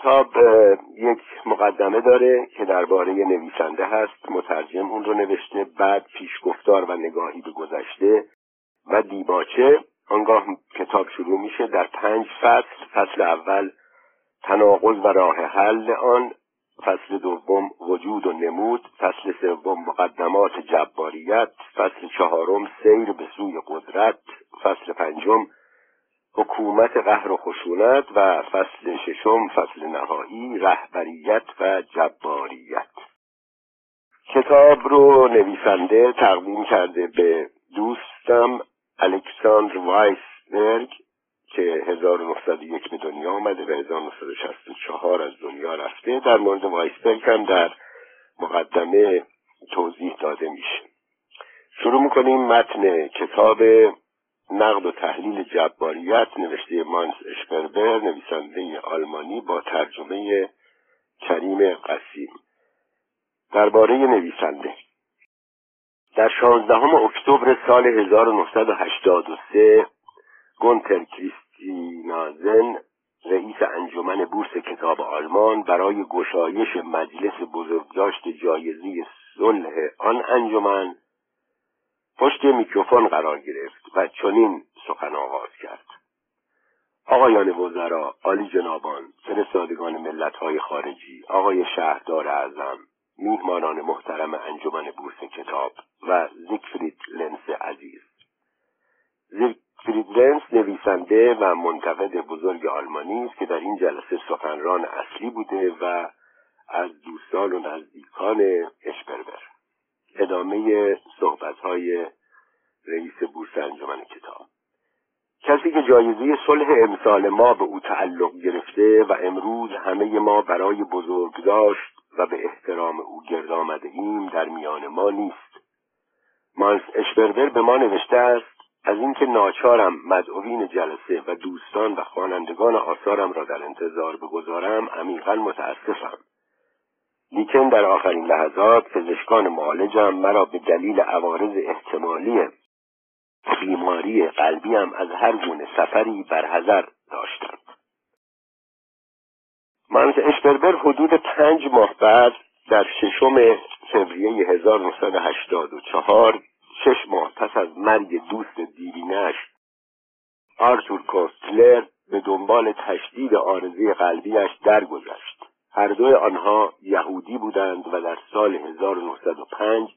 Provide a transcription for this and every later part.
کتاب یک مقدمه داره که درباره نویسنده هست. مترجم اون رو نوشته بعد پیشگفتار و نگاهی به گذشته و دیباچه. آنگاه کتاب شروع میشه در پنج فصل. فصل اول تناقض و راه حل آن. فصل دوم وجود و نمود. فصل سوم مقدمات جباریت. فصل چهارم سیر به سوی قدرت. فصل پنجم حکومت قهر و خشونت و فصل ششم فصل نهایی رهبریت و جباریت. کتاب رو نویسنده تقدیم کرده به دوستم الکساندر وایسبرگ که 1901 به دنیا آمده و 1964 از دنیا رفته. در مورد وایسبرگ هم در مقدمه توضیح داده میشه. شروع می‌کنیم متن کتاب نقد و تحلیل جباریت نوشته مانس اشپربر نویسنده آلمانی با ترجمه کریم قسیم. درباره نویسنده. در 16 اکتبر سال 1983 گونتر کریستینازن رئیس انجمن بورس کتاب آلمان برای گشایش مجلس بزرگداشت جایزه صلح آن انجمن پشت میکروفون قرار گرفت و چنین سخن آغاز کرد. آقایان وزرا عالی جنابان فرستادگان ملتهای خارجی آقای شهردار اعظم میهمانان محترم انجمن بورس کتاب و زیگفرید لنتس عزیز. زیگفرید لنتس نویسنده و منتقد بزرگ آلمانی است که در این جلسه سخنران اصلی بوده و از دوستان و نزدیکان اشپربر ادامه صحبتهای رئیس بورس انجمن کتاب. کسی که جایزه صلح امسال ما به او تعلق گرفته و امروز همه ما برای بزرگ داشت و به احترام او گرد آمده ایم در میان ما نیست. مانس اشپربر به ما نوشته است از اینکه ناچارم مدعوین جلسه و دوستان و خوانندگان آثارم را در انتظار بگذارم عمیقا متاسفم. لیکن در آخرین لحظات پزشکان معالجم مرا به دلیل عوارض احتمالی بیماری قلبیم از هر گونه سفری برحضر داشتند. مانس اشپربر حدود پنج ماه بعد در ششم فوریه 1984 شش ماه پس از مرگ دوست دیرینش آرتور کوستلر به دنبال تشدید آرزه قلبیش درگذشت. هر دوی آنها یهودی بودند و در سال 1905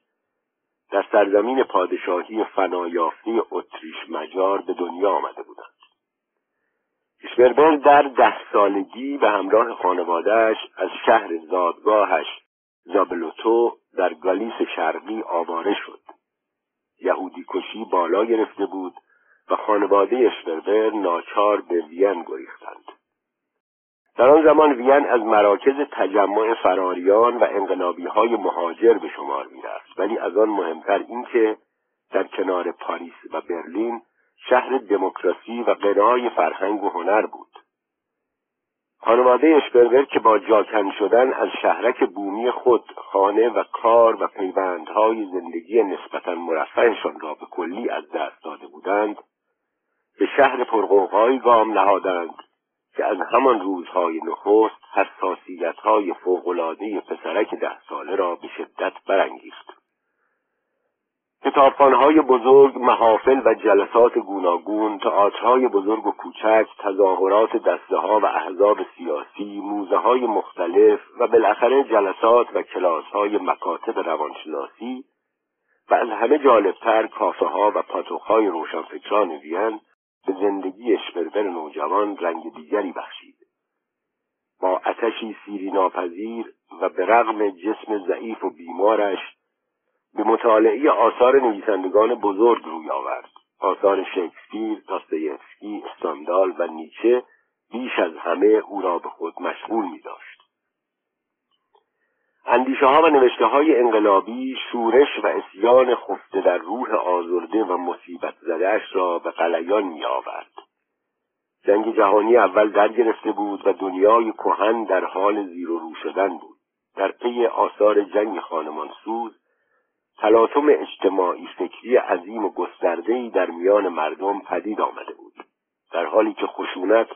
در سرزمین پادشاهی فنایافته اتریش مجار به دنیا آمده بودند. اشپربر در ده سالگی به همراه خانوادهش از شهر زادگاهش زابلوتو در گالیس شرقی آواره شد. یهودی کشی بالا گرفته بود و خانواده اشپربر ناچار به وین گریختند. در آن زمان وین از مراکز تجمع فراریان و انقلابی های مهاجر به شمار می رفت ولی از آن مهمتر اینکه در کنار پاریس و برلین شهر دموکراسی و قنای فرهنگ و هنر بود. خانواده اشپرگر که با جاکن شدن از شهرک بومی خود خانه و کار و پیوندهای زندگی نسبتا مرفهشان را به کلی از دست داده بودند به شهر پرقوقایی گام نهادند. که از همان روزهای نخست حساسیتهای فوقالعاده پسرک ده ساله را به شدت برانگیخت. کتابخانههای بزرگ محافل و جلسات گوناگون تئاترهای بزرگ و کوچک تظاهرات دسته ها و احزاب سیاسی موزه های مختلف و بالاخره جلسات و کلاس های مکاتب روانشناسی و از همه جالبتر کافه ها و پاتوخ های روشنفکران وین به زندگی اشپربر نوجوان رنگ دیگری بخشید. با اتشی سیری ناپذیر و به رغم جسم ضعیف و بیمارش به مطالعه آثار نویسندگان بزرگ روی آورد. آثار شکسپیر داستایفسکی استاندال و نیچه بیش از همه او را به خود مشغول می داشت اندیشه ها و نوشته های انقلابی شورش و اسیان خفته در روح آزرده و مصیبت زدهش را به قلیان می آورد جنگ جهانی اول در گرفته بود و دنیای کهن در حال زیر و رو شدن بود. در پی آثار جنگ خانمانسوز تلاطم اجتماعی فکری عظیم و گسترده‌ای در میان مردم پدید آمده بود. در حالی که خشونت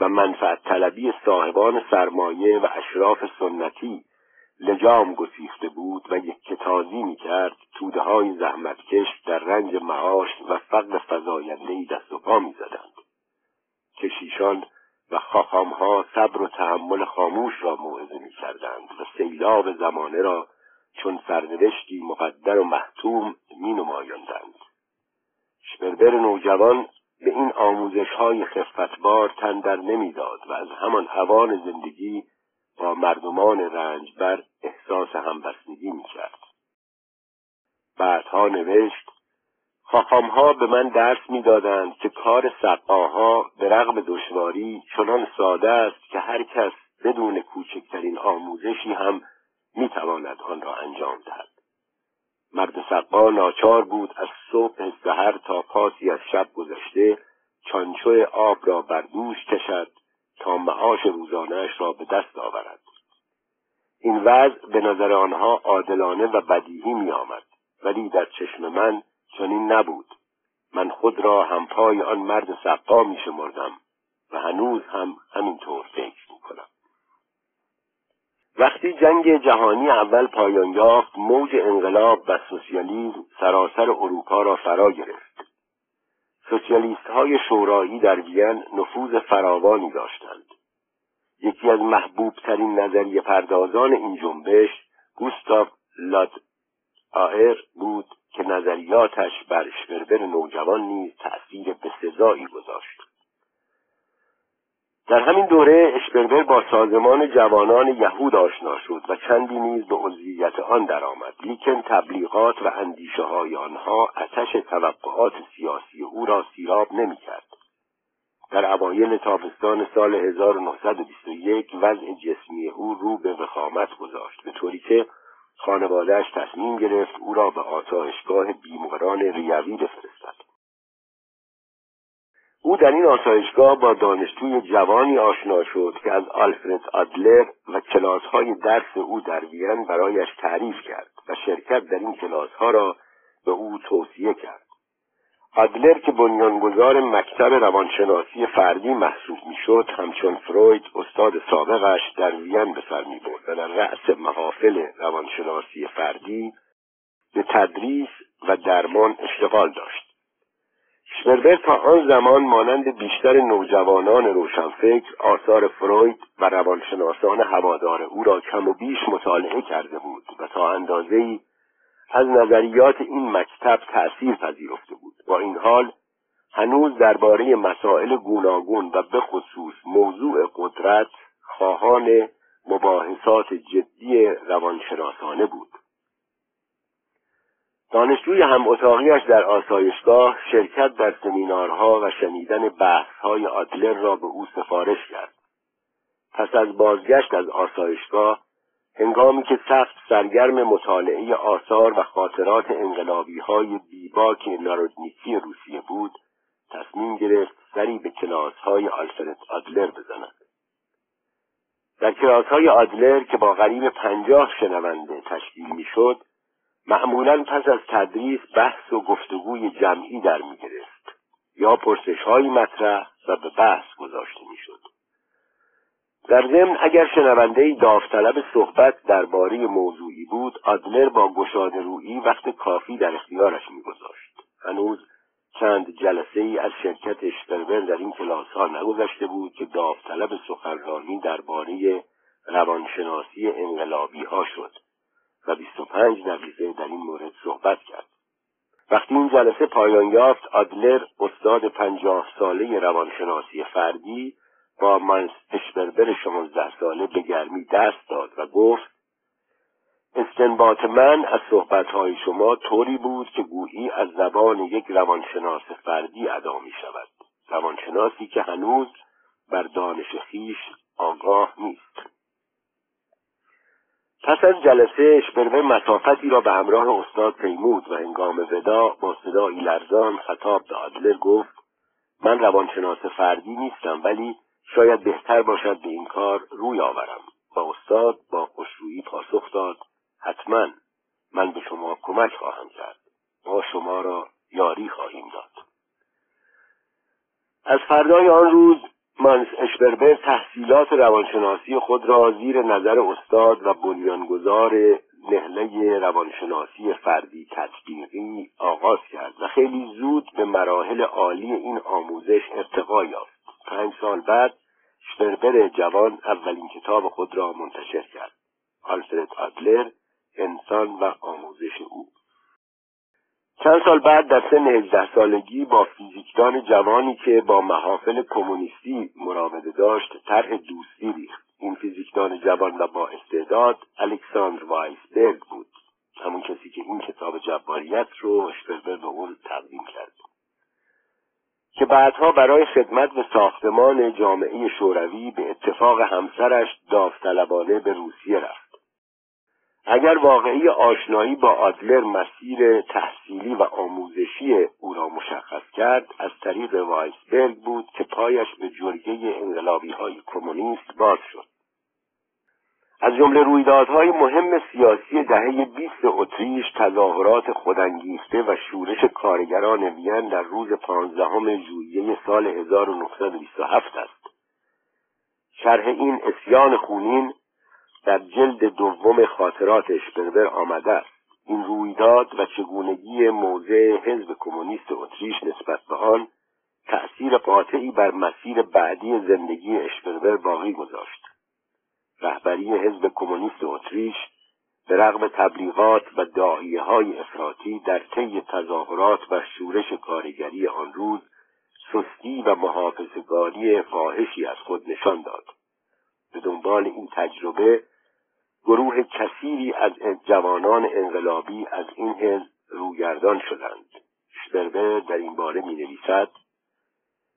و منفعت طلبی صاحبان سرمایه و اشراف سنتی لجام گسیخته بود و یک کتازی می کرد توده های زحمتکش در رنج معاش و فقر فضایندهی دست و پا می زدند. کشیشان و ها صبر و تحمل خاموش را موعظه می کردند و سیلاب زمانه را چون سرنوشتی مقدر و محتوم می نمایندند. شپربر نوجوان به این آموزش های خفتبار تن در نمی‌داد و از همان اوان زندگی با مردمان رنجبر احساس همبستگی می کرد. بعدها نوشت خاخامها به من درس می‌دادند که کار سقاها به رغم دشواری چنان ساده است که هر کس بدون کوچکترین آموزشی هم می‌تواند آن را انجام دهد مرد سقا ناچار بود از صبح سحر تا پاسی از شب گذشته چانچو آب را بر دوش کشد تا معاش روزانهاش را به دست آورد. این وضع به نظر آنها عادلانه و بدیهی می آمد ولی در چشم من چنین نبود. من خود را همپای آن مرد سقا می شمردم و هنوز هم همینطور فکر می کنم وقتی جنگ جهانی اول پایان یافت موج انقلاب و سوسیالیسم سراسر اروپا را فرا گرفت. سوسیالیست های شورایی در وین نفوذ فراوانی داشتند. یکی از محبوب ترین نظریه پردازان این جنبش گوستاف لاد آهر بود که نظریاتش بر اشپربر نوجوان نیز تأثیر بسزایی گذاشت. در همین دوره اشپربر با سازمان جوانان یهود آشنا شد و چندی نیز به عضویت آن درآمد لیکن تبلیغات و اندیشه های آنها آتش توقعات سیاسی او را سیراب نمی‌کرد. در اوایل تابستان سال 1921 وضع جسمی او رو به وخامت گذاشت به طوری که خانوادهش تصمیم گرفت او را به آسایشگاه بیماران ریوی بفرستد او در این آسایشگاه با دانشجوی جوانی آشنا شد که از آلفرد آدلر و کلاسهای درس او در وین برایش تعریف کرد و شرکت در این کلاسها را به او توصیه کرد. آدلر که بنیانگذار مکتب روانشناسی فردی محسوب می‌شد همچون فروید استاد سابقش در وین به سر برد و در رأس محافل روانشناسی فردی به تدریس و درمان اشتغال داشت. شپربر تا آن زمان مانند بیشتر نوجوانان روشنفکر آثار فروید و روانشناسان هوادار او را کم و بیش مطالعه کرده بود و تا اندازه‌ای از نظریات این مکتب تأثیر پذیرفته بود. با این حال هنوز درباره مسائل گوناگون و به خصوص موضوع قدرت خواهان مباحثات جدی روانشناسانه بود. دانشجوی هم اتاقیش در آسایشگاه شرکت در سمینارها و شنیدن بحثهای آدلر را به او سفارش کرد. پس از بازگشت از آسایشگاه هنگامی که سخت سرگرم مطالعه آثار و خاطرات انقلابی های بیباک نارودنیکی روسیه بود تصمیم گرفت سری به کلاس های آلفرد آدلر بزند. در کلاس های آدلر که با قریب پنجاه شنونده تشکیل می‌شد معمولا پس از تدریس بحث و گفتگوی جمعی در می گرفت یا پرسش های مطرح و به بحث گذاشته می شد. در ضمن اگر شنونده داوطلب صحبت درباره موضوعی بود آدلر با گشاده رویی وقت کافی در اختیارش میگذاشت هنوز چند جلسه ای از شرکت اشتربر در این کلاس ها نگذشته بود که داوطلب سخنرانی درباره روانشناسی انقلابی ها شد و 25 دقیقه در این مورد صحبت کرد. وقتی این جلسه پایان یافت آدلر استاد پنجاه ساله روانشناسی فردی با منس اشبربر شانزده ساله به گرمی دست داد و گفت استنباط من از صحبتهای شما طوری بود که گویی از زبان یک روانشناس فردی ادا می شود روانشناسی که هنوز بر دانش خیش آگاه نیست. پس از جلسه اشبربر مسافتی را به همراه استاد پیمود و هنگام ودا با صدایی لرزان خطاب به آدلر گفت من روانشناس فردی نیستم ولی شاید بهتر باشد به این کار روی آورم. و استاد با خوشرویی پاسخ داد حتما من به شما کمک خواهم کرد. ما شما را یاری خواهیم داد. از فردای آن روز مانس شپربر تحصیلات روانشناسی خود را زیر نظر استاد و بنیانگذار نهله روانشناسی فردی تطبیقی آغاز کرد و خیلی زود به مراحل عالی این آموزش ارتقا یافت. پنج سال بعد شپربر جوان اولین کتاب خود را منتشر کرد. آلفرد آدلر انسان و آموزش او. چند سال بعد در سن 18 سالگی با فیزیکدان جوانی که با محافل کمونیستی مراوده داشت طرح دوستی ریخت. این فیزیکدان جوان و با استعداد الکساندر وایسبرگ بود. همون کسی که این کتاب جباریت رو اشتربر به اون تقدیم کرد. که بعدها برای خدمت به ساختمان جامعه شوروی به اتفاق همسرش داوطلبانه به روسیه رفت. اگر واقعی آشنایی با آدلر مسیر تحصیلی و آموزشی او را مشخص کرد از طریق وایسبرگ بود که پایش به جرگه انقلابی های کمونیست باز شد. از جمله رویدادهای مهم سیاسی دهه 20 اتریش تظاهرات خودانگیخته و شورش کارگران وین در روز پانزدهم ژوئیه سال 1927 است. شرح این اسیان خونین در جلد دوم خاطرات اشپربر آمده است. این رویداد و چگونگی موضع حزب کمونیست اتریش نسبت به آن تأثیر قاطعی بر مسیر بعدی زندگی اشپربر باقی گذاشت. رهبری حزب کمونیست اتریش به رغم تبلیغات و داهیه های افراطی در طی تظاهرات و شورش کارگری آن روز سستی و محافظگاری فاحشی از خود نشان داد. به دنبال این تجربه گروه کثیری از جوانان انقلابی از این حزب روگردان شدند. شپربر در این باره می نویسد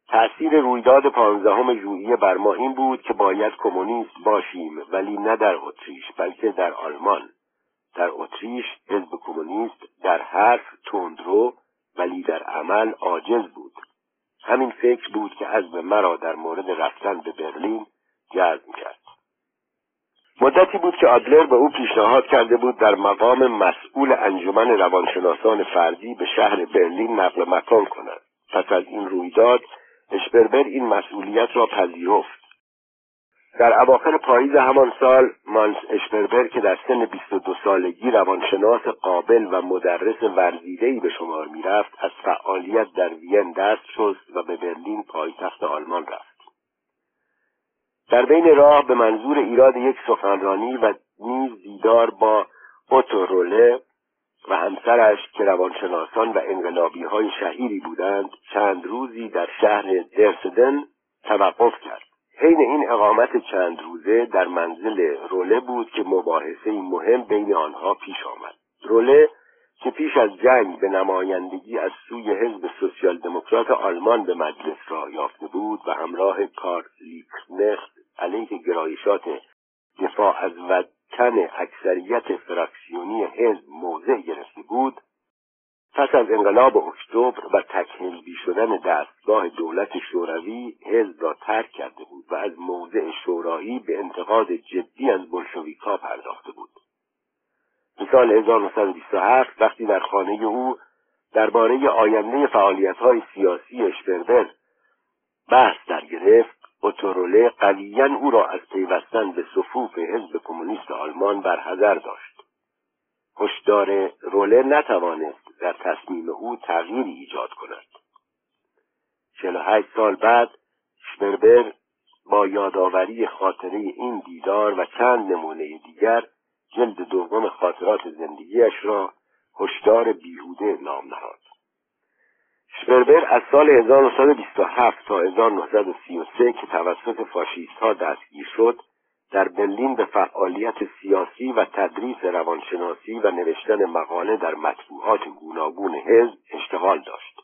تأثیر رویداد پانزدهم ژوئیه بر ما این بود که باید کمونیست باشیم ولی نه در اتریش بلکه در آلمان. در اتریش حزب کمونیست در حرف تندرو ولی در عمل عاجز بود. همین فکر بود که از مرا در مورد رفتن به برلین جذب کرد. مدتی بود که آدلر به او پیشنهاد کرده بود در مقام مسئول انجمن روانشناسان فردی به شهر برلین نقل مکان کند. پس از این رویداد اشپربر این مسئولیت را پذیرفت. در اواخر پاییز همان سال مانس اشپربر که در سن 22 سالگی روانشناس قابل و مدرس ورزیدهی به شمار می‌رفت از فعالیت در وین دست شست و به برلین پایتخت آلمان رفت. در بین راه به منظور ایراد یک سخنرانی و نیز دیدار با اوتوروله و همسرش که روانشناسان و انقلابی های شهیری بودند چند روزی در شهر درسدن توقف کرد. حین این اقامت چند روزه در منزل روله بود که مباحثه مهم بین آنها پیش آمد. روله که پیش از جنگ به نمایندگی از سوی حزب سوسیال دموکرات آلمان به مجلس را یافته بود و همراه کار لیکنخت علیه گرایشات دفاع از وطن اکثریت فراکسیونی حزب موضع گرفته بود پس از انقلاب اکتبر و تکمیل شدن دستگاه دولت شوروی حزب را ترک کرده بود و از موضع شورایی به انتقاد جدی از بلشویکا پرداخته بود. سال 1927 وقتی در خانه او درباره آینده فعالیت‌های سیاسی اشپربر بحث در گرفت اوتوروله قویا او را از پیوستن به صفوف حزب کمونیست آلمان برحذر داشت. هشدار روله نتوانست در تصمیم او تغییری ایجاد کند. هشت سال بعد شپربر با یادآوری خاطره این دیدار و چند نمونه دیگر جلد دوم خاطرات زندگیش را هشدار بیهوده نام نهاد شپربر از سال 1927 تا 1933 که توسط فاشیست ها دستگیر شد در برلین به فعالیت سیاسی و تدریس روانشناسی و نوشتن مقاله در مطبوعات گوناگون حزب اشتغال داشت.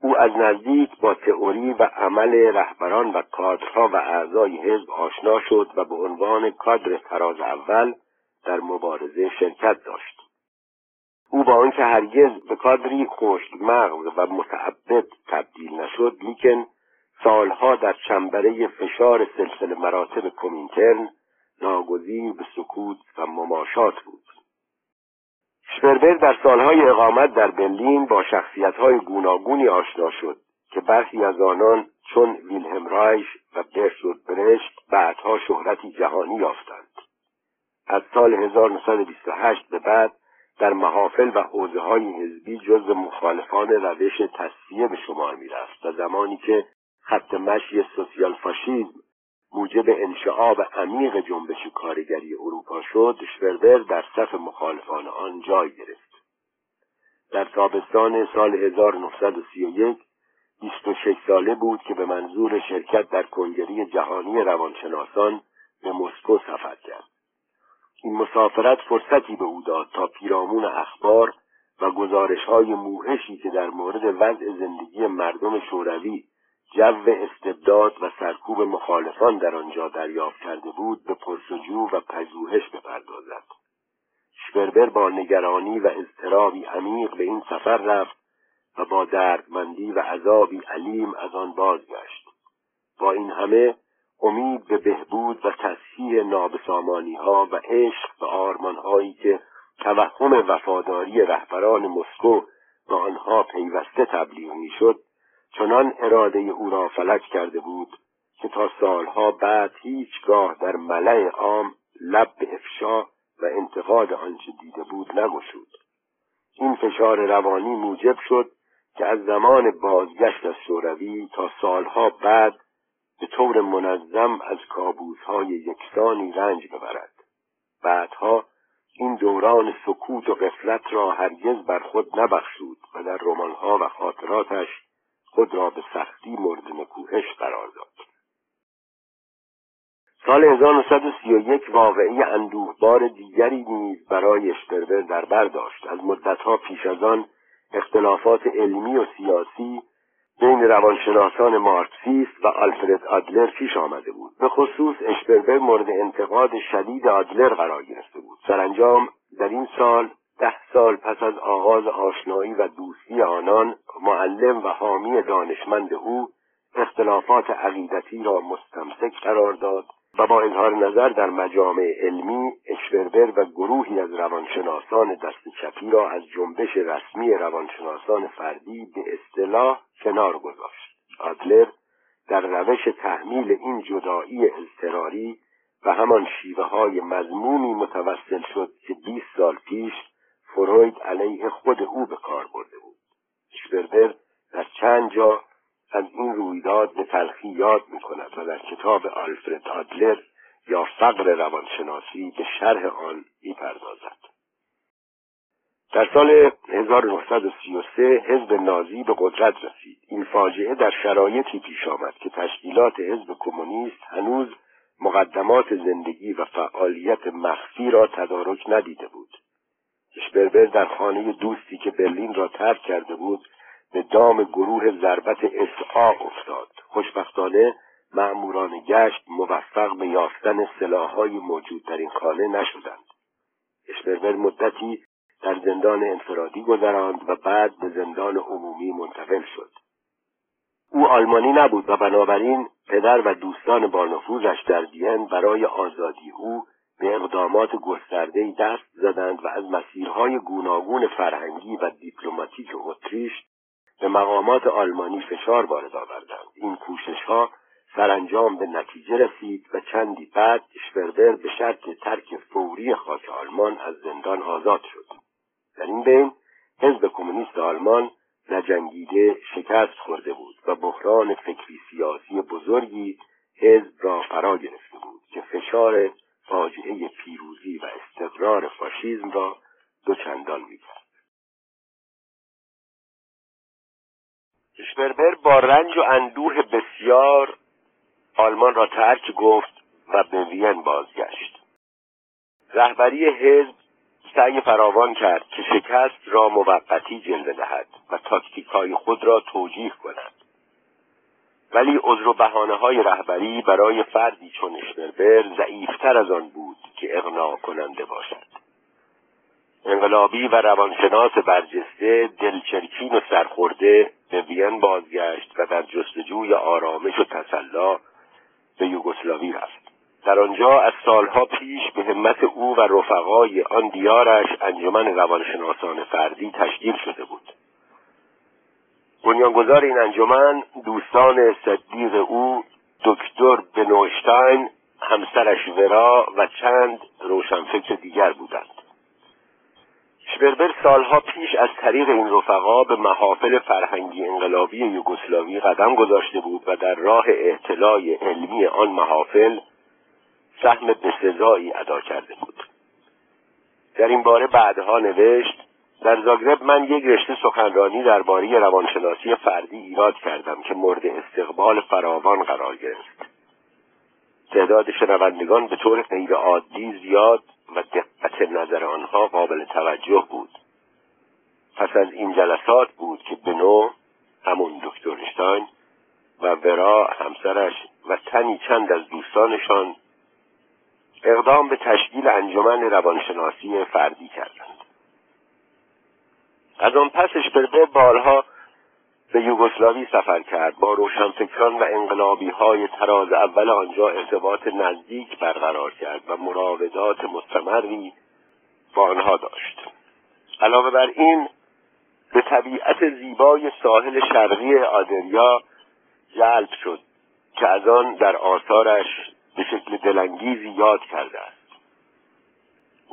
او از نزدیک با تئوری و عمل رهبران و کادرها و اعضای حزب آشنا شد و به عنوان کادر تراز اول در مبارزه شرکت داشت. او با آنکه هرگز به کادری خشک مغز و متعبد تبدیل نشد لیکن سالها در چنبره فشار سلسله مراتب کمینترن ناگزیر به سکوت و مماشات بود. شپربر در سالهای اقامت در برلین با شخصیتهای گوناگونی آشنا شد که برخی از آنان چون ویلهم رایش و برشود برشت بعدها شهرتی جهانی یافتند. از سال 1928 به بعد در محافل و حوزه های حزبی جز مخالفان روش تصفیه به شمار می رفت و زمانی که خط مشی سوسیال فاشیزم موجب انشعاب عمیق جنبش کارگری اروپا شد شوربر در صف مخالفان آن جای گرفت. در تابستان سال 1931 26 ساله بود که به منظور شرکت در کنگری جهانی روانشناسان به مسکو سفر کرد. این مسافرت فرصتی به او داد تا پیرامون اخبار و گزارش های موهشی که در مورد وضع زندگی مردم شوروی جو استبداد و سرکوب مخالفان در آنجا دریافت کرده بود به پرسجو و پژوهش بپردازد. شپربر با نگرانی و اضطرابی عمیق به این سفر رفت و با دردمندی و عذابی علیم از آن بازگشت. با این همه امید به بهبود و تصحیح نابسامانی ها و عشق به آرمان هایی که توهم وفاداری رهبران مسکو به آنها پیوسته تبلیغ می‌شد چنان اراده او را فلج کرده بود که تا سالها بعد هیچگاه در ملع عام لب به افشا و انتقاد آنچه دیده بود نگشود. این فشار روانی موجب شد که از زمان بازگشت از شوروی تا سالها بعد به طور منظم از کابوسهای یکسانی رنج ببرد. بعدها این دوران سکوت و قفلت را هرگز بر خود نبخشود و در رمانها و خاطراتش خود را به سختی مورد نکوهش قرار داد. سال 1931 واقعی اندوهبار دیگری نیز برای اشتربر در بر داشت. از مدتها پیش از آن اختلافات علمی و سیاسی بین روانشناسان مارکسیست و آلفرد آدلر پیش آمده بود. به خصوص اشپربر مورد انتقاد شدید آدلر قرار گرفته بود. سرانجام در این سال ده سال پس از آغاز آشنایی و دوستی آنان معلم و حامی دانشمند او اختلافات عقیدتی را مستمسک قرار داد و با اظهار نظر در مجامع علمی اشوربر و گروهی از روانشناسان دست چپی را از جنبش رسمی روانشناسان فردی به اصطلاح کنار گذاشت. آدلر در روش تحمیل این جدایی اضطراری و همان شیوه های مضمومی متوسل شد که 20 سال پیش فروید علیه خود او به کار برده بود. شپربر در چند جا از این رویداد به تلخی یاد می کند و در کتاب آلفرد آدلر یا فقر روانشناسی به شرح آن می‌پردازد. در سال 1933 حزب نازی به قدرت رسید. این فاجعه در شرایطی پیش آمد که تشکیلات حزب کمونیست هنوز مقدمات زندگی و فعالیت مخفی را تدارک ندیده بود. اشبربر در خانه دوستی که برلین را ترک کرده بود به دام گروه ضربت اسعا افتاد. خوشبختانه مأموران گشت موفق به یافتن سلاحهای موجود در این خانه نشدند. اشبربر مدتی در زندان انفرادی گذراند و بعد به زندان عمومی منتقل شد. او آلمانی نبود و بنابراین پدر و دوستان با نفوذش در وین برای آزادی او به اقدامات گستردهای دست زدند و از مسیرهای گوناگون فرهنگی و دیپلماتیک اتریش به مقامات آلمانی فشار وارد آوردند. این کوشش ها سرانجام به نتیجه رسید و چندی بعد شپربر به شرط ترک فوری خاک آلمان از زندان آزاد شد. در این بین حزب کمونیست آلمان نجنگیده شکست خورده بود و بحران فکری سیاسی بزرگی حزب را فرا گرفته بود که فشار فاجعه پیروزی و استقرار فاشیزم را دوچندان می‌کرد. شپربر با رنج و اندوه بسیار آلمان را ترک گفت و به وین بازگشت. رهبری حزب سعی فراوان کرد که شکست را موقتی جلوه دهد و تاکتیکهای خود را توجیه کند. ولی عذر و بحانه های رهبری برای فردی چون اشمربر ضعیفتر از آن بود که اغنا کننده باشد. انقلابی و روانشناس برجسته دلچرکین و سرخورده به وین بازگشت و در جستجوی آرامش و تسلا به یوگسلاوی رفت. در آنجا از سالها پیش به همت او و رفقای آن دیارش انجمن روانشناسان فردی تشکیل شده بود. بنیانگذار این انجمن دوستان صدیق او دکتر بنوشتاین همسرش ورا و چند روشنفکر دیگر بودند. شپربر سالها پیش از طریق این رفقا به محافل فرهنگی انقلابی یوگسلاوی قدم گذاشته بود و در راه اطلاع علمی آن محافل سهم بسزایی ادا کرده بود. در این باره بعدها نوشت در زاگرب من یک رشته سخنرانی درباره روانشناسی فردی ایراد کردم که مورد استقبال فراوان قرار گرفت. تعداد شنوندگان به طور غیرعادی زیاد و دقت نظر آنها قابل توجه بود. پس از این جلسات بود که بنو همون دکتر اشتاین و ورا همسرش و تنی چند از دوستانشان اقدام به تشکیل انجمن روانشناسی فردی کردند. از آن پسش به بارها به یوگسلاوی سفر کرد. با روشنفکران و انقلابی های تراز اول آنجا ارتباط نزدیک برقرار کرد و مراودات مستمری با آنها داشت. علاوه بر این به طبیعت زیبای ساحل شرقی آدریا جلب شد که از آن در آثارش به شکل دلانگیزی یاد کرده است.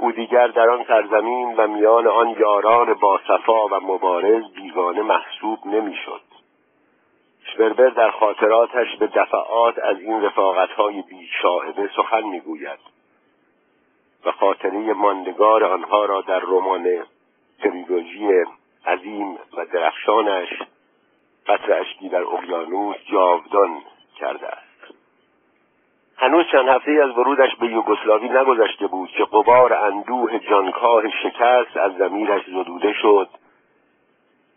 او دیگر در آن سرزمین و میان آن یاران باصفا و مبارز بیگانه محسوب نمی‌شد. شپربر در خاطراتش به دفعات از این رفاقتهای بیشاهده سخن می‌گوید و خاطره ماندگار آنها را در رمان تریلوژی عظیم و درخشانش قطر اشکی در اقیانوس جاودان کرده است. هنوز چند هفته از ورودش به یوگسلاوی نگذشته بود که قبار اندوه جانکاه شکست از زمیرش زدوده شد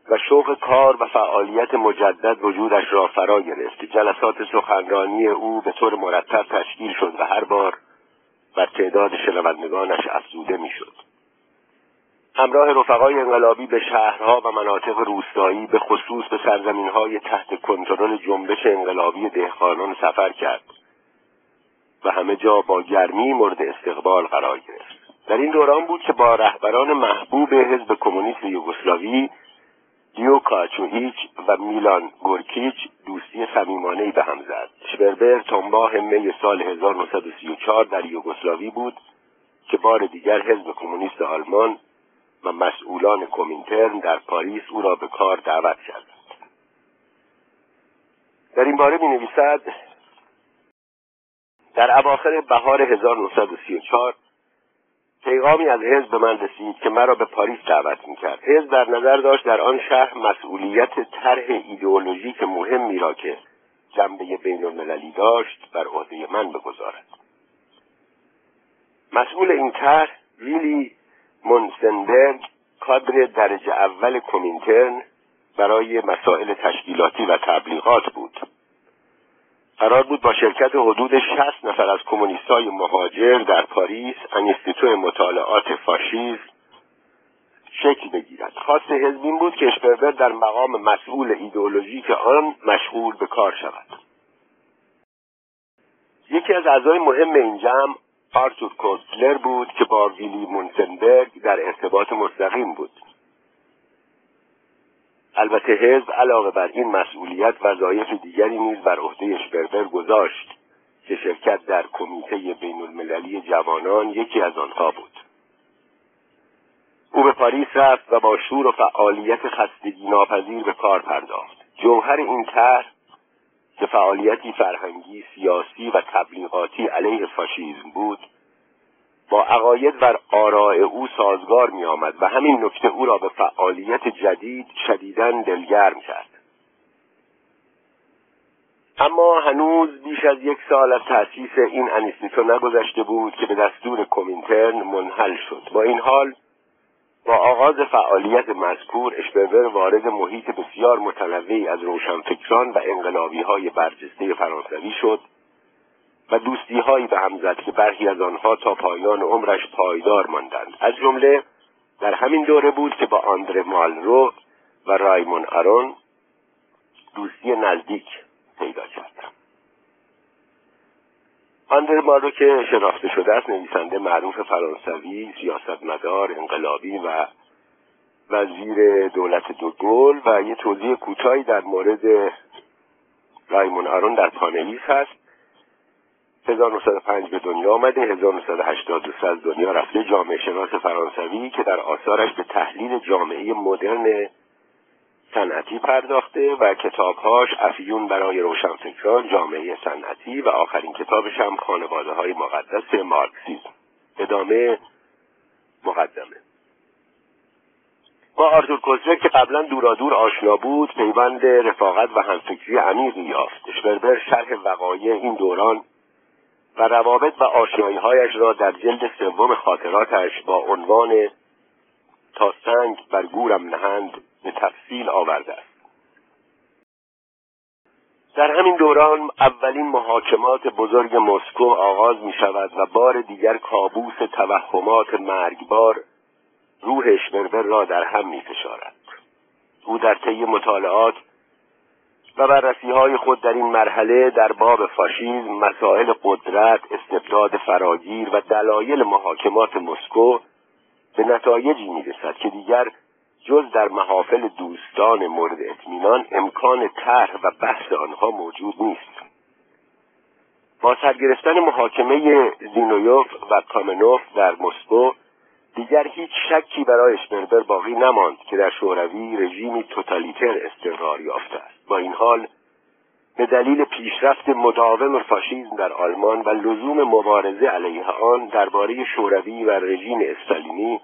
و شوق کار و فعالیت مجدد وجودش را فرا گرفت. جلسات سخنرانی او به طور مرتب تشکیل شد و هر بار بر تعداد شنوندگانش افزوده می‌شد. همراه رفقای انقلابی به شهرها و مناطق روستایی به خصوص به سرزمینهای تحت کنترل جنبش انقلابی دهقانان سفر کرد. و همه جا با گرمی مورد استقبال قرار گرفت. در این دوران بود که با رهبران محبوب حزب کمونیست یوگسلاوی دیو کاچوهیچ و میلان گورکیچ دوستی صمیمانهای به هم زد. شبربر تنباه می سال 1934 در یوگسلاوی بود که بار دیگر حزب کمونیست آلمان و مسئولان کومینترن در پاریس او را به کار دعوت کردند. در این باره می نویسد در اواخر بهار 1934 پیغامی از حزب به من رسید که مرا به پاریس دعوت می‌کرد. حزب در نظر داشت در آن شهر مسئولیت طرح ایدئولوژیک مهمی را که جنبه بین المللی داشت بر عهده من بگذارد. مسئول این طرح ویلی مونسنبرگ کادر درجه اول کمینترن برای مسائل تشکیلاتی و تبلیغات بود. قرار بود با شرکت حدود 60 نفر از کمونیستای مهاجر در پاریس انیستیتو مطالعات فاشیسم شکل بگیرد. خواست حزب این بود که اشپربر در مقام مسئول ایدئولوژیک آن مشغول به کار شود. یکی از اعضای مهم این جمع آرتور کوستلر بود که با ویلی مونسنبرگ در ارتباط مستقیم بود. البته حزب علاوه بر این مسئولیت وظایف دیگری نیز بر عهده اشپربر گذاشت که شرکت در کمیته بین المللی جوانان یکی از آنها بود. او به پاریس رفت و با شور و فعالیت خستگی ناپذیر به کار پرداخت. جوهر این طرح که فعالیتی فرهنگی سیاسی و تبلیغاتی علیه فاشیزم بود با عقاید و آراء او سازگار می آمد و همین نکته او را به فعالیت جدید شدیداً دلگرم کرد. اما هنوز بیش از یک سال از تأسیس این انیستیتو نگذشته بود که به دستور کومینترن منحل شد. با این حال با آغاز فعالیت مذکور اشپرور وارد محیط بسیار متنوعی از روشنفکران و انقلابی های برجسته فرانسوی شد. و دوستی هایی به هم زد که برخی از آنها تا پایان عمرش پایدار ماندند. از جمله در همین دوره بود که با آندره مالرو و رایمون آرون دوستی نزدیک پیدا کردم. آندره مالرو که شناخته شده است نویسنده معروف فرانسوی سیاستمدار انقلابی و وزیر دولت دوگل و یه توضیح کوتاهی در مورد رایمون آرون در پانویس هست. 1905 به دنیا آمده 1982 از دنیا رفته جامعه شناس فرانسوی که در آثارش به تحلیل جامعه مدرن صنعتی پرداخته و کتابهاش افیون برای روشنفکران جامعه صنعتی و آخرین کتابش هم خانواده های مقدس مارکسیزم. ادامه مقدمه. با آرتور کوزر که قبلا دورادور آشنا بود پیوند رفاقت و همفکری عمیقی یافت. شپربر شرح وقایع این دوران و روابط و هایش را در جلد سوم خاطراتش با عنوان تا سنگ بر گورم نهند به تفصیل آورده است در همین دوران اولین محاکمات بزرگ مسکو آغاز می شود و بار دیگر کابوس توهمات مرگبار روح اشمربر را در هم می فشارد. او در طی مطالعات و بررسی های خود در این مرحله در باب فاشیزم مسائل قدرت استبداد فراگیر و دلایل محاکمات مسکو به نتایجی می‌رسد که دیگر جز در محافل دوستان مورد اطمینان امکان طرح و بحث آنها موجود نیست. با سرگرفتن محاکمه زینویوف و کامنوف در مسکو دیگر هیچ شکی برای اشمربر باقی نماند که در شوروی رژیمی توتالیتر استقرار یافته است. با این حال به دلیل پیشرفت مداوم فاشیزم در آلمان و لزوم مبارزه علیه آن درباره شوروی و رژیم استالینی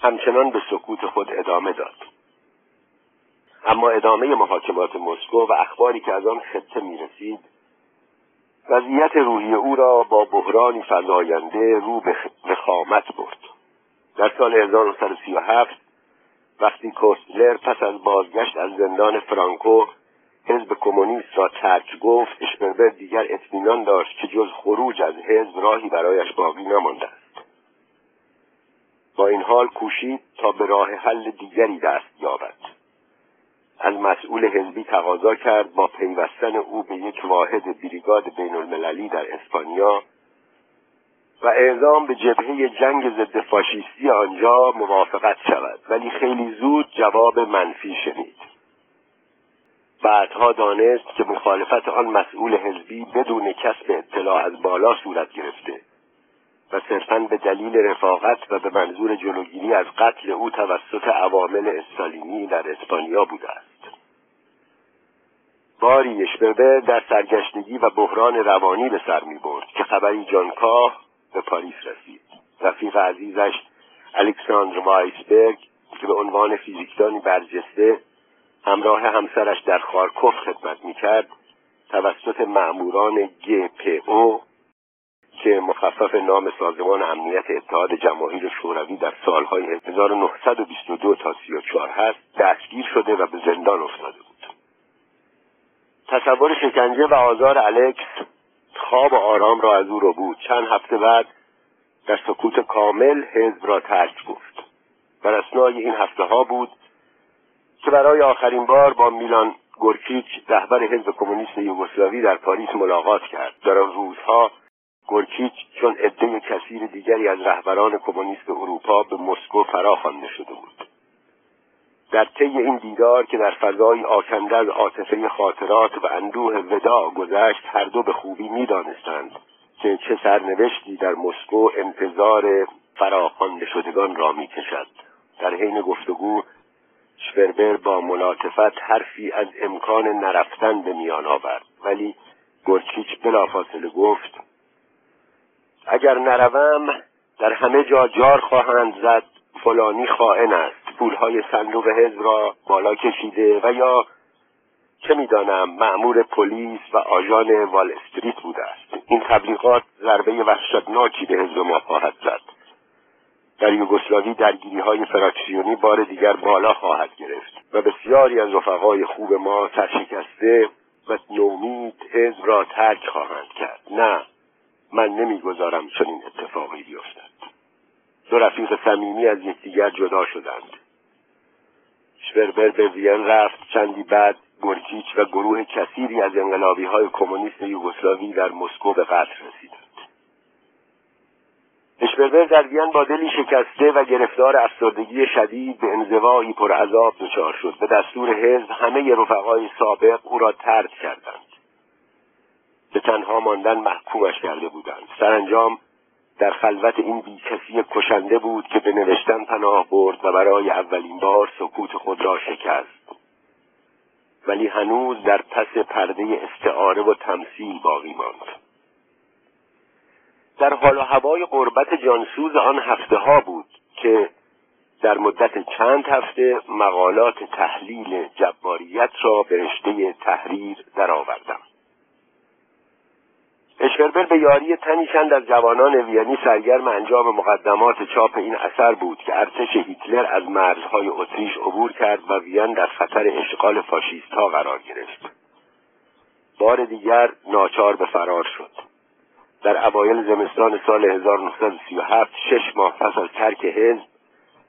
همچنان به سکوت خود ادامه داد. اما ادامه محاکمات مسکو و اخباری که از آن خطه می رسید وضعیت روحی او را با بحرانی فزاینده رو به خامت برد. در سال 1937 وقتی کوستلر پس از بازگشت از زندان فرانکو حزب کمونیست را ترک گفت اشپربر دیگر اطمینان داشت که جز خروج از حزب راهی برایش باقی نمانده است. با این حال کوشید تا به راه حل دیگری دست یابد. از مسئول حزبی تقاضا کرد با پیوستن او به یک واحد بریگاد بین المللی در اسپانیا و اعزام به جبهه جنگ ضد فاشیستی آنجا موافقت شود. ولی خیلی زود جواب منفی شنید. بعدها دانست که مخالفت آن مسئول حزبی بدون کسب اطلاع از بالا صورت گرفته و صرفا به دلیل رفاقت و به منظور جلوگیری از قتل او توسط عوامل استالینی در اسپانیا بوده است. باری اشبربه در سرگشتگی و بحران روانی به سر می برد که خبری جانکاه به پاریس رسید. رفیق عزیزش الکساندر وایسبرگ که به عنوان فیزیکدانی برجسته همراه همسرش در خارکوف خدمت می‌کرد توسط مأموران او که مخفف نام سازمان امنیت اتحاد جماهیر شوروی در سالهای 1922 تا 34 هست دستگیر شده و به زندان افتاده بود. تصور شکنجه و آزار الکس خواب آرام را از او رو بود. چند هفته بعد در سکوت کامل حزب را ترک گفت. بر اسنای این هفته ها بود که برای آخرین بار با میلان گورکیچ رهبر حزب کمونیست یوگسلاوی در پاریس ملاقات کرد. در آن روزها گورکیچ چون عده کثیر دیگری از رهبران کمونیست اروپا به مسکو فرا خوانده شده بود. در طی این دیدار که در فضای آکنده از عاطفه خاطرات و اندوه وداع گذشت هر دو به خوبی می‌دانستند که چه سرنوشتی در مسکو انتظار فراخوانده شدگان را می‌کشد. در حین گفتگو شپربر با ملاطفت حرفی از امکان نرفتن به میان آورد ولی گرچیچ بلافاصله گفت اگر نروم در همه جا جار خواهند زد فلانی خائن است. پولهای صندوق حزب را بالا کشیده و یا چه می‌دانم مأمور پلیس و آژان وال استریت بوده است. این تبلیغات ضربه وحشتناکی به حزب ما خواهد زد. در یوگسلاوی درگیری های فراکسیونی بار دیگر بالا خواهد گرفت و بسیاری از رفقای خوب ما سرشکسته و نومید حزب را ترک خواهند کرد. نه من نمی‌گذارم چنین اتفاقی بیفتد. دو رفیق صمیمی از یکدیگر جدا شدند. شپربر به وین رفت. چندی بعد گورکیچ و گروه کثیری از انقلابی های کمونیست یوگسلاوی در مسکو به قتل رسیدند. اشپربر در وین با دلی شکسته و گرفتار افسردگی شدید به انزوایی عذاب دچار شد. به دستور حزب همه رفقای سابق او را ترد کردند. به تنها ماندن محکومش کرده بودند. سرانجام در خلوت این بیکسی کشنده بود که به نوشتن پناه برد و برای اولین بار سکوت خود را شکست. ولی هنوز در پس پرده استعاره و تمثیل باقی ماند. در حال و هوای قربت جانسوز آن هفته ها بود که در مدت چند هفته مقالات تحلیل جباریت را به رشته تحریر درآوردم. اشپربر به یاری تنی چند از جوانان ویانی سرگرم انجام مقدمات چاپ این اثر بود که ارتش هیتلر از مرزهای اتریش عبور کرد و وین در خطر اشغال فاشیست ها قرار گرفت. بار دیگر ناچار به فرار شد. در اوایل زمستان سال 1937 شش ماه پس از ترک حزب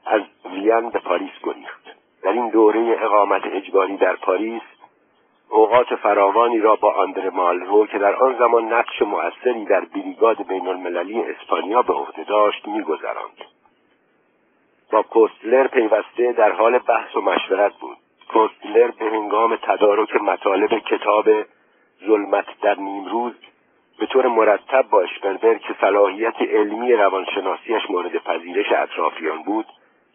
از وین به پاریس گریخت. در این دوره اقامت اجباری در پاریس اوقات فراوانی را با آندر مالرو که در آن زمان نقش مؤثری در بریگاد بین المللی اسپانیا به عهده داشت میگذراند با کوستلر پیوسته در حال بحث و مشورت بود کوستلر به هنگام تدارک مطالب کتاب ظلمت در نیمروز به طور مرتب با اشپربر که صلاحیت علمی روانشناسیش مورد پذیرش اطرافیان بود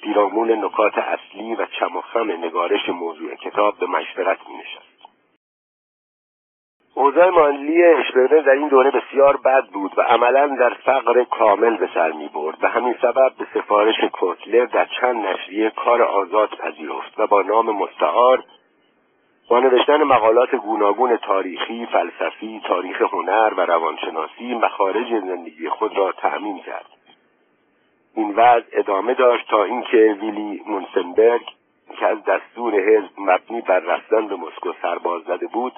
پیرامون نکات اصلی و چم و خم نگارش موضوع کتاب به مشورت می نشست. اوضاع مالی اشپربر در این دوره بسیار بد بود و عملا در فقر کامل به سر می برد و همین سبب به سفارش کوتلر در چند نشریه کار آزاد پذیرفت و با نام مستعار با نوشتن مقالات گوناگون تاریخی، فلسفی، تاریخ هنر و روانشناسی مخارج زندگی خود را تأمین کرد. این وضع ادامه داشت تا اینکه ویلی مونسنبرگ که از دستور حزب مبنی بر رفتن به مسکو سرباز زده بود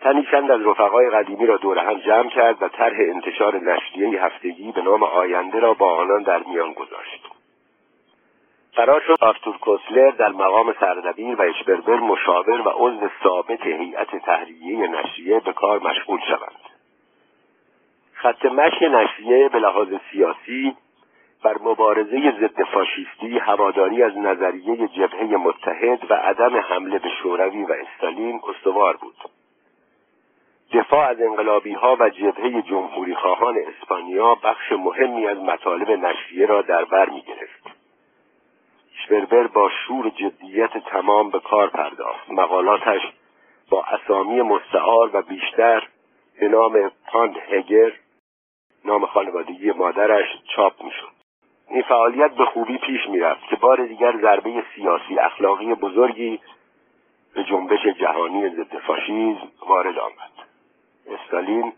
تنی چند از رفقای قدیمی را دور هم جمع کرد و طرح انتشار نشریه هفتگی به نام آینده را با آنان در میان گذاشت. قرار شد آرتور کوسلر در مقام سردبیر و اشبربر مشاور و عضو ثابت هیئت تحریه نشریه به کار مشغول شوند. خط مشی نشریه به لحاظ سیاسی بر مبارزه ضد فاشیستی هواداری از نظریه جبهه متحد و عدم حمله به شوروی و استالین استوار بود. دفاع از انقلابی ها و جبهه جمهوری خواهان اسپانیا بخش مهمی از مطالب نشریه را در بر می گرفت. شپربر با شور جدیت تمام به کار پرداخت. مقالاتش با اسامی مستعار و بیشتر به نام پاند هگر نام خانوادگی مادرش چاپ می‌شد. این فعالیت به خوبی پیش می‌رفت که بار دیگر ضربه سیاسی اخلاقی بزرگی به جنبش جهانی ضد فاشیزم وارد آمد. استالین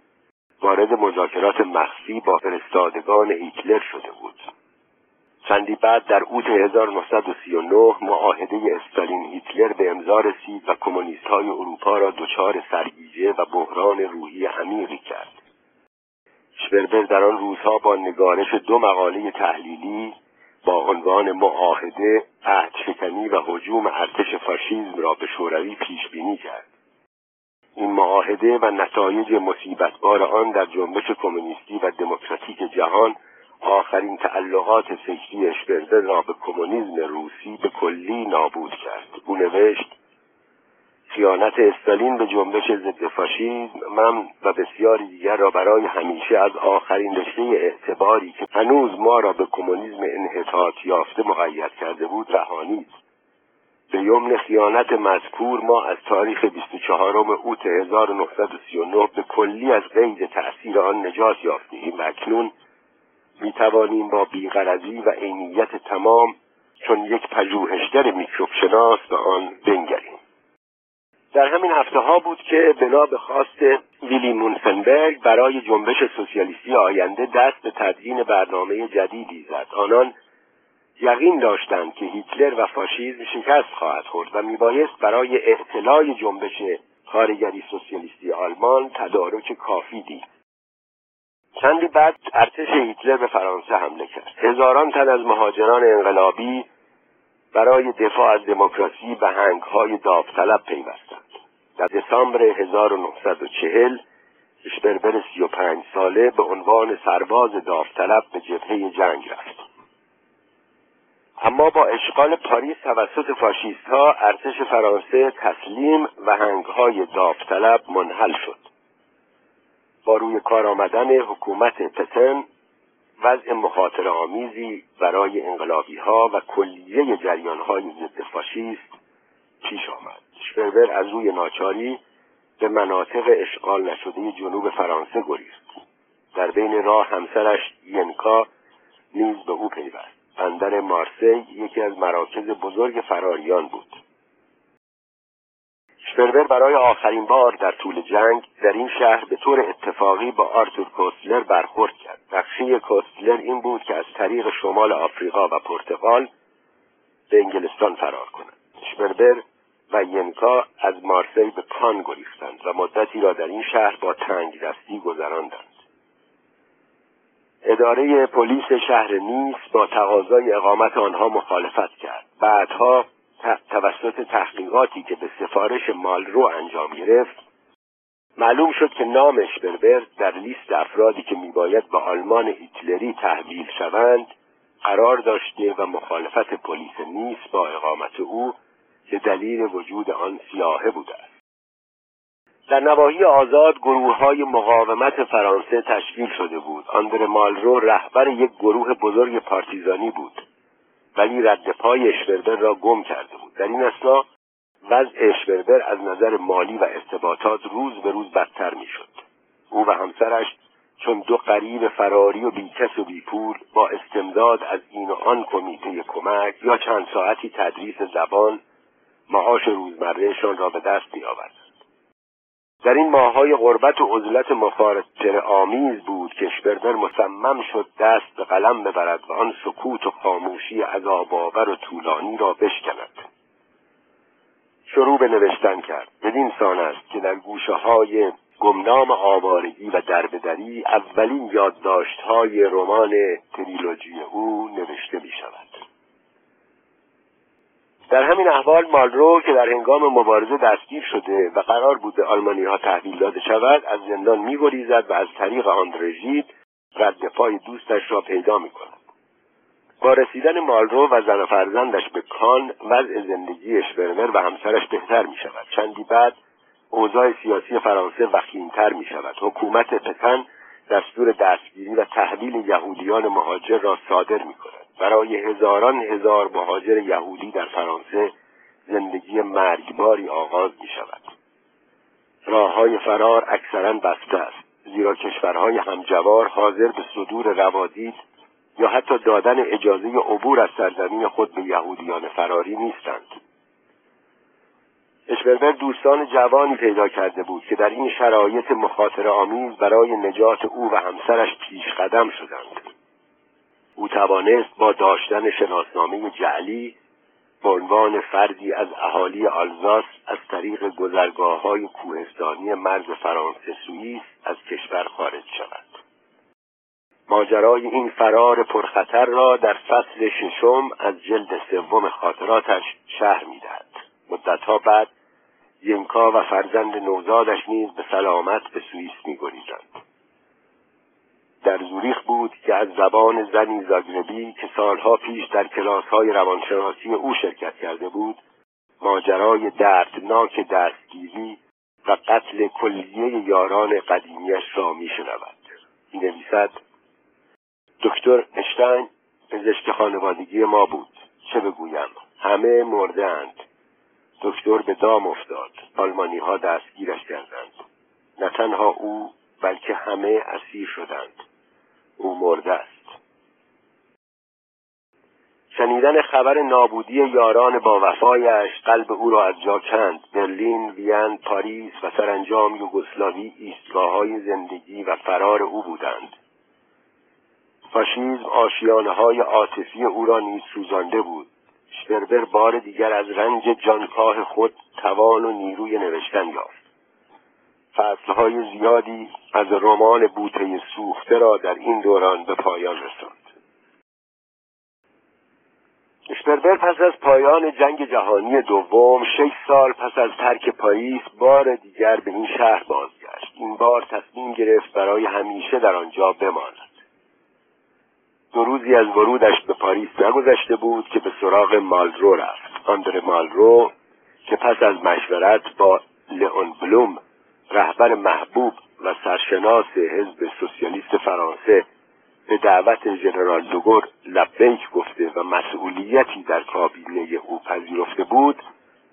وارد مذاکرات مخفی با فرستادگان هیتلر شده بود. چندی بعد در اوت 1939 معاهده استالین هیتلر به امضا رسید و کمونیست های اروپا را دچار سرگیجه و بحران روحی عمیقی کرد. شپربر در آن روزها با نگارش دو مقاله تحلیلی با عنوان معاهده عهدشکنی و حجوم ارتش فاشیزم را به شوروی پیش بینی کرد. این معاهده و نتایج مصیبتبار آن در جنبش کمونیستی و دموکراتیک جهان آخرین تعلقات فکری اشپرزر را به کمونیسم روسی به کلی نابود کرد. او نوشت خیانت استالین به جنبش ضد فاشیسم من و بسیاری دیگر را برای همیشه از آخرین رشته اعتباری که هنوز ما را به کمونیسم انحطاط یافته مقید کرده بود رهانید به یمن خیانت مذکور ما از تاریخ 24 اوت 1939 به کلی از قید تأثیر آن نجات یافتیم. و اکنون می توانیم با بیغرضی و عینیت تمام چون یک پژوهشگر میکروب شناس به آن بنگریم. در همین هفته ها بود که بنا به خواست ویلی مونسنبرگ برای جنبش سوسیالیستی آینده دست به تدوین برنامه جدیدی زد. آنان یقین داشتند که هیتلر و فاشیزم شکست خواهد خورد و میبایست برای اعتلای جنبش کارگری سوسیالیستی آلمان تدارک کافی دید. چندی بعد ارتش هیتلر به فرانسه حمله کرد. هزاران تن از مهاجران انقلابی برای دفاع از دموکراسی به هنگهای داوطلب پیوستند. در دسامبر 1940 اشپربر سی و پنج ساله به عنوان سرباز داوطلب به جبهه جنگ رفت. اما با اشغال پاریس توسط فاشیست ها ارتش فرانسه تسلیم و هنگهای داوطلب منحل شد. با روی کار آمدن حکومت پتن وضع مخاطر آمیزی برای انقلابی ها و کلیه جریان های ضد فاشیست پیش آمد. شپربر از روی ناچاری به مناطق اشغال نشده جنوب فرانسه گریخت. در بین راه همسرش ینکا نیز به او پیوست. بندر مارسی یکی از مراکز بزرگ فراریان بود. شپربر برای آخرین بار در طول جنگ در این شهر به طور اتفاقی با آرتور کوستلر برخورد کرد. نقشه کوستلر این بود که از طریق شمال آفریقا و پرتغال به انگلستان فرار کند. شپربر و ینکا از مارسی به کان گریختند و مدتی را در این شهر با تنگ دستی گذراندند. اداره پلیس شهر نیس با تقاضای اقامت آنها مخالفت کرد. بعدها توسط تحقیقاتی که به سفارش مالرو انجام گرفت معلوم شد که نام اشپربر در لیست افرادی که میباید به آلمان هیتلری تحویل شوند قرار داشته و مخالفت پلیس نیس با اقامت او که دلیل وجود آن سیاهه بوده است. در نواحی آزاد گروه های مقاومت فرانسه تشکیل شده بود. آندر مالرو رهبر یک گروه بزرگ پارتیزانی بود. ولی رد پای را گم کرده بود. در این اسنا وضع اشوربر از نظر مالی و ارتباطات روز به روز بدتر می‌شد. او و همسرش چون دو قریب فراری و بیکس و بیپول با استمداد از این و آن کمیته کمک یا چند ساعتی تدریس زبان معاش روزمرهشان را به دست میآورد. در این ماههای غربت و عزلت مخاطر آمیز بود که اشپربر مصمم شد دست به قلم ببرد و آن سکوت و خاموشی عذابآور و طولانی را بشکند. شروع به نوشتن کرد. بدین سان است که در گوشه های گمنام آوارگی و دربدری اولین یادداشتهای رمان تریلوژی او نوشته می شود در همین احوال مالرو که در هنگام مبارزه دستگیر شده و قرار بود به آلمانی ها تحویل داده شود از زندان میگریزد و از طریق آندرژید رد پای دوستش را پیدا می کند. با رسیدن مالرو و زن و فرزندش به کان وضع زندگی اشورمر و همسرش بهتر می شود چندی بعد اوضاع سیاسی فرانسه وخیمتر می شود حکومت پتن دستور دستگیری و تحویل یهودیان مهاجر را صادر می کند برای هزاران هزار مهاجر یهودی در فرانسه زندگی مرگباری آغاز می شود راه های فرار اکثرا بسته است زیرا کشورهای همجوار حاضر به صدور روادید یا حتی دادن اجازه عبور از سرزمین خود به یهودیان فراری نیستند. اشبربر دوستان جوانی پیدا کرده بود که در این شرایط مخاطر آمیز برای نجات او و همسرش پیش قدم شدند. او توانست با داشتن شناسنامه جعلی به عنوان فردی از اهالی آلزاس از طریق گذرگاه های کوهستانی مرز فرانسه سوئیس از کشور خارج شود. ماجرای این فرار پرخطر را در فصل ششم از جلد سوم خاطراتش شهر می‌دهد. مدتها بعد ینکا و فرزند نوزادش نیز به سلامت به سوئیس میگریزند. در زوریخ بود از زبان زنی زاگربی که سالها پیش در کلاسهای روانشناسی او شرکت کرده بود ماجرای دردناک دستگیری و قتل کلیه یاران قدیمیش را میشنود. نویسد دکتر اشتین پزشک خانوادگی ما بود. چه بگویم؟ همه مرده اند دکتر به دام افتاد. آلمانی ها دستگیرش کردند. نه تنها او بلکه همه اسیر شدند. او مرده است. شنیدن خبر نابودی یاران با وفایش قلب او را از جا کند. برلین وین پاریس و سرانجام یوگسلاوی ایستگاه های زندگی و فرار او بودند. فاشیزم آشیانه های عاطفی او را نیز سوزانده بود. شپربر بار دیگر از رنج جانکاه خود توان و نیروی نوشتن یافت. فصلهای زیادی از رمان بوته سوخته را در این دوران به پایان رساند. اشپربر پس از پایان جنگ جهانی دوم شش سال پس از ترک پاریس بار دیگر به این شهر بازگشت. این بار تصمیم گرفت برای همیشه در آنجا بماند. دو روزی از ورودش به پاریس نگذشته بود که به سراغ مالرو رفت. آندر مالرو که پس از مشورت با لئون بلوم رهبر محبوب و سرشناس حزب سوسیالیست فرانسه به دعوت ژنرال دوگور لبیک گفته و مسئولیتی در کابینه او پذیرفته بود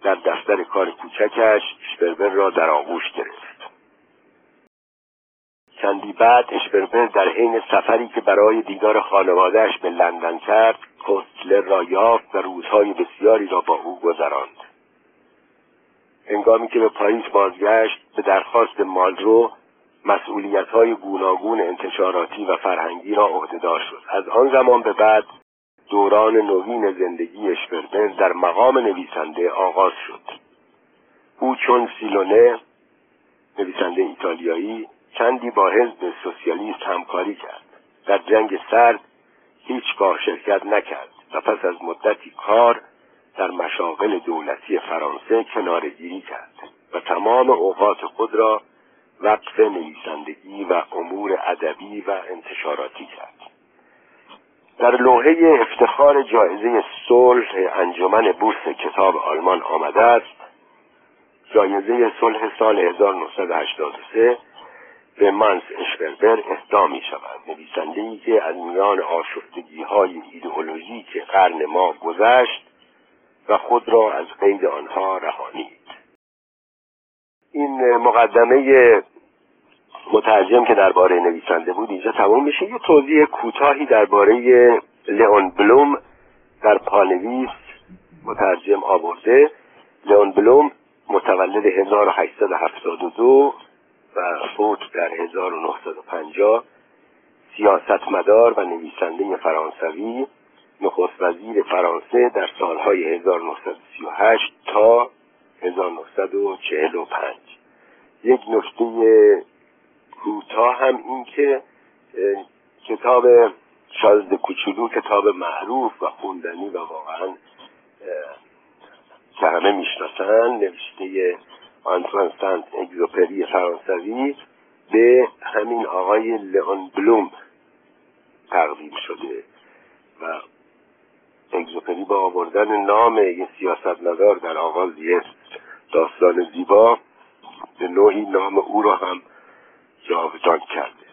در دفتر کار کوچکش اشپربر را در آغوش گرفت. چندی بعد اشپربر در حین سفری که برای دیدار خانوادهش به لندن کرد کوستلر را یافت و روزهای بسیاری را با او گذراند. هنگامی که به پاریس بازگشت به درخواست مالرو مسئولیت های گوناگون انتشاراتی و فرهنگی را عهدهدار شد. از آن زمان به بعد دوران نوین زندگی اشپربر در مقام نویسنده آغاز شد. او چون سیلونه نویسنده ایتالیایی چندی با حزب سوسیالیست همکاری کرد. در جنگ سرد هیچگاه شرکت نکرد و پس از مدتی کار در مشاغل دولتی فرانسه کنارگیری کرد و تمام اوقات خود را وقف نویسندگی و امور ادبی و انتشاراتی کرد. در لوحه افتخار جایزه صلح انجمن بورس کتاب آلمان آمده است. جایزه صلح سال 1983 به مانس اشپربر اهدا می شود. نویسنده که از میان آشفتگی های ایدئولوژیک قرن ما گذشت و خود را از قید آنها رهانید. این مقدمه مترجم که درباره نویسنده بود اینجا تمام میشه. یه توضیح کوتاهی درباره لئون بلوم در پانویس مترجم آورده. لئون بلوم متولد 1872 و فوت در 1950 سیاستمدار و نویسنده فرانسوی. نخست وزیر فرانسه در سالهای 1938 تا 1945 یک نکته کوتاه هم این که کتاب شازده کوچولو کتاب معروف و خوندنی و واقعا که همه می‌شناسن نوشته آنتوان سنت اگزوپری فرانسوی به همین آقای لئون بلوم تقدیم شده. و اگزوپری با آوردن نام یه سیاستمدار در آغاز یه داستان زیبا به نوعی نام او را هم جاودان کرده.